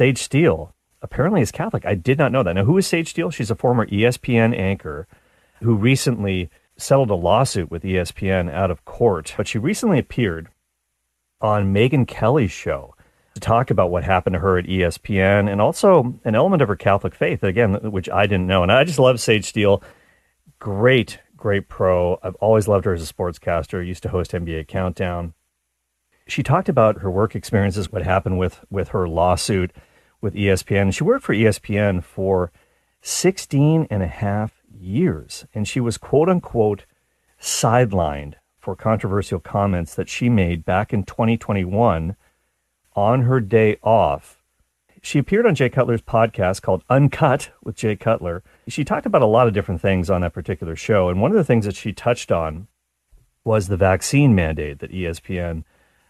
Sage Steele apparently is Catholic. I did not know that. Now, who is Sage Steele? She's a former ESPN anchor who recently settled a lawsuit with ESPN out of court, but she recently appeared on Megyn Kelly's show to talk about what happened to her at ESPN and also an element of her Catholic faith, again, which I didn't know. And I just love Sage Steele. Great, great pro. I've always loved her as a sportscaster. Used to host NBA Countdown. She talked about her work experiences, what happened with, with her lawsuit with ESPN. She worked for ESPN for 16 and a half years, and she was quote unquote sidelined for controversial comments that she made back in 2021 on her day off. She appeared on Jay Cutler's podcast called Uncut with Jay Cutler. She talked about a lot of different things on that particular show. And one of the things that she touched on was the vaccine mandate that ESPN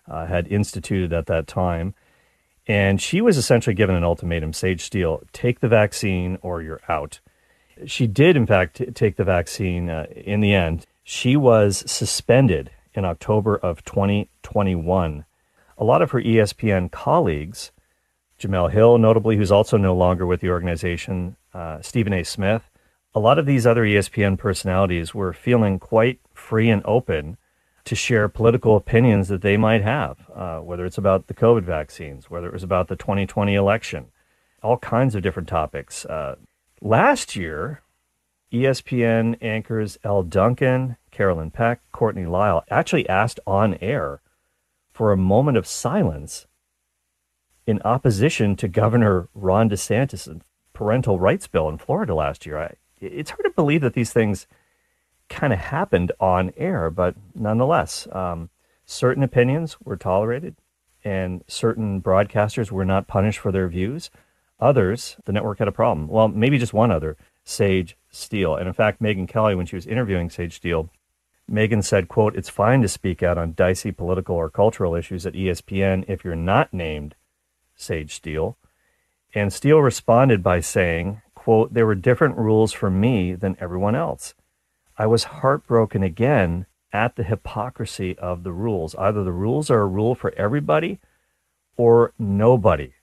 uh, had instituted at that time. And she was essentially given an ultimatum Sage Steele, take the vaccine or you're out. She did, in fact, take the vaccine uh, in the end. She was suspended in October of 2021. A lot of her ESPN colleagues, Jemele Hill, notably, who's also no longer with the organization, uh, Stephen A. Smith, a lot of these other ESPN personalities were feeling quite free and open to share political opinions that they might have, uh, whether it's about the COVID vaccines, whether it was about the 2020 election, all kinds of different topics. Uh, last year, ESPN anchors Elle Duncan, Carolyn Peck, Courtney Lyle actually asked on air for a moment of silence in opposition to Governor Ron DeSantis' parental rights bill in Florida last year. I, it's hard to believe that these things kind of happened on air, but nonetheless, um, certain opinions were tolerated and certain broadcasters were not punished for their views. Others, the network had a problem. Well, maybe just one other, Sage Steele. And in fact, Megyn Kelly, when she was interviewing Sage Steele, Megyn said, quote, it's fine to speak out on dicey political or cultural issues at ESPN if you're not named Sage Steele. And Steele responded by saying, quote, there were different rules for me than everyone else. I was heartbroken again at the hypocrisy of the rules. Either the rules are a rule for everybody or nobody.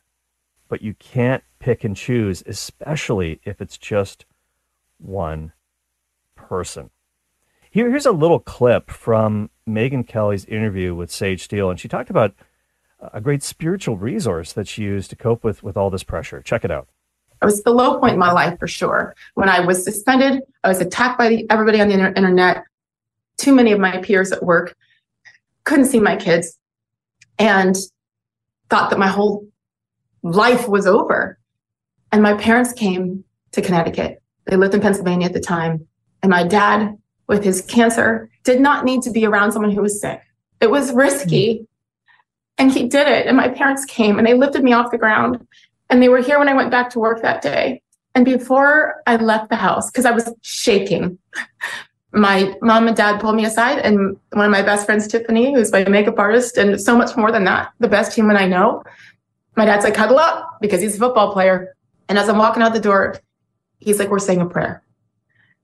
But you can't pick and choose, especially if it's just one person. Here, here's a little clip from Megyn Kelly's interview with Sage Steele, and she talked about a great spiritual resource that she used to cope with, with all this pressure. Check it out. It was the low point in my life for sure. When I was suspended, I was attacked by the, everybody on the inter- internet. Too many of my peers at work couldn't see my kids and thought that my whole life was over. And my parents came to Connecticut. They lived in Pennsylvania at the time. And my dad, with his cancer, did not need to be around someone who was sick. It was risky. Mm-hmm. And he did it. And my parents came and they lifted me off the ground and they were here when I went back to work that day. And before I left the house, because I was shaking, my mom and dad pulled me aside, and one of my best friends, Tiffany, who's my makeup artist, and so much more than that, the best human I know. My dad's like, cuddle up because he's a football player. And as I'm walking out the door, he's like, we're saying a prayer.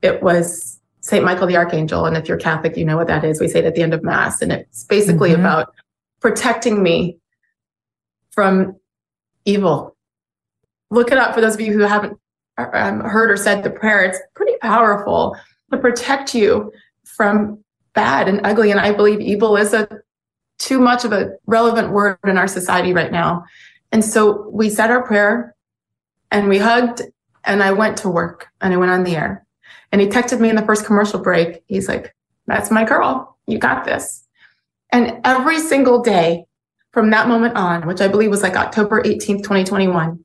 It was St. Michael the Archangel. And if you're Catholic, you know what that is. We say it at the end of Mass. And it's basically mm-hmm. about protecting me from evil look it up for those of you who haven't um, heard or said the prayer. It's pretty powerful to protect you from bad and ugly. And I believe evil is a too much of a relevant word in our society right now. And so we said our prayer and we hugged and I went to work and I went on the air. And he texted me in the first commercial break. He's like, that's my girl. You got this. And every single day from that moment on, which I believe was like October 18th, 2021,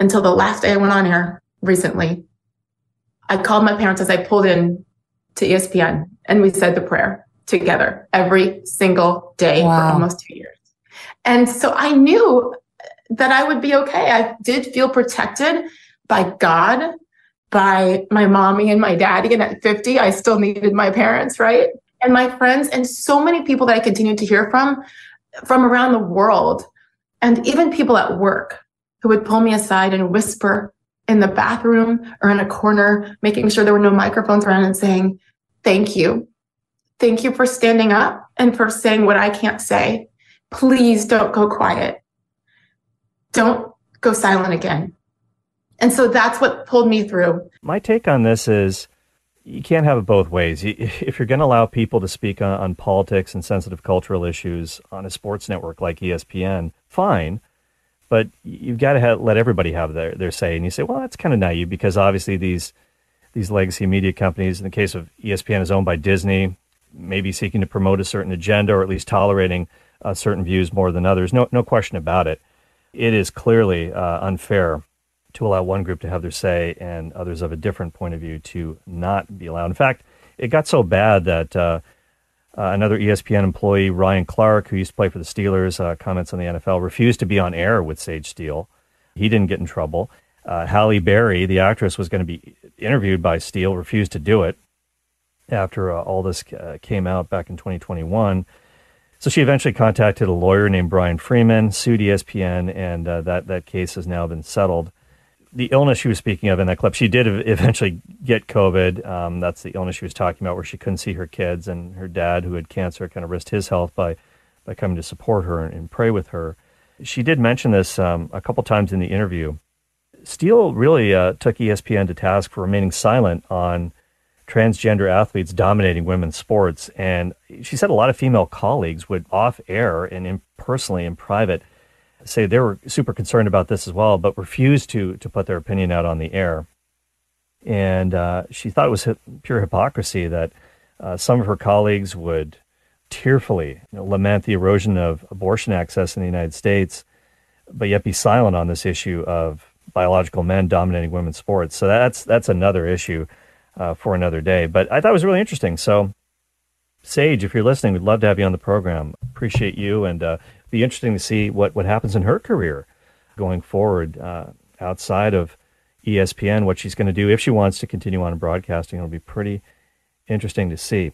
until the last day I went on air recently. I called my parents as I pulled in to ESPN and we said the prayer together every single day wow. for almost two years. And so I knew that I would be okay. I did feel protected by God, by my mommy and my daddy. And at 50, I still needed my parents, right? And my friends, and so many people that I continued to hear from from around the world, and even people at work who would pull me aside and whisper in the bathroom or in a corner, making sure there were no microphones around and saying, Thank you. Thank you for standing up and for saying what I can't say. Please don't go quiet. Don't go silent again. And so that's what pulled me through. My take on this is you can't have it both ways. If you're going to allow people to speak on, on, politics and sensitive cultural issues on a sports network like ESPN, fine. But you've got to have, let everybody have their, their say. And you say, well, that's kind of naive because obviously these these legacy media companies, in the case of ESPN, is owned by Disney, maybe seeking to promote a certain agenda or at least tolerating uh, certain views more than others. No, no question about it. It is clearly uh, unfair to allow one group to have their say and others of a different point of view to not be allowed. In fact, it got so bad that uh, uh, another ESPN employee, Ryan Clark, who used to play for the Steelers, uh, comments on the NFL, refused to be on air with Sage Steele. He didn't get in trouble. Uh, Halle Berry, the actress, was going to be interviewed by Steele, refused to do it after uh, all this uh, came out back in 2021. So she eventually contacted a lawyer named Bryan Freedman, sued ESPN, and that, that case has now been settled the illness she was speaking of in that clip, she did eventually get COVID. Um, that's the illness she was talking about, where she couldn't see her kids, and her dad, who had cancer, kind of risked his health by by coming to support her and, pray with her. She did mention this um, a couple times in the interview. Steele really uh, took ESPN to task for remaining silent on transgender athletes dominating women's sports, and she said a lot of female colleagues would off air and in, personally in private say they were super concerned about this as well, but refused to to put their opinion out on the air. And uh, she thought it was pure hypocrisy that uh, some of her colleagues would tearfully you know, lament the erosion of abortion access in the United States, but yet be silent on this issue of biological men dominating women's sports. So that's that's another issue uh, for another day. But I thought it was really interesting. So, Sage, if you're listening, we'd love to have you on the program. Appreciate you, and uh, be interesting to see what, what happens in her career going forward uh, outside of ESPN, what she's going to do if she wants to continue on in broadcasting. It'll be pretty interesting to see.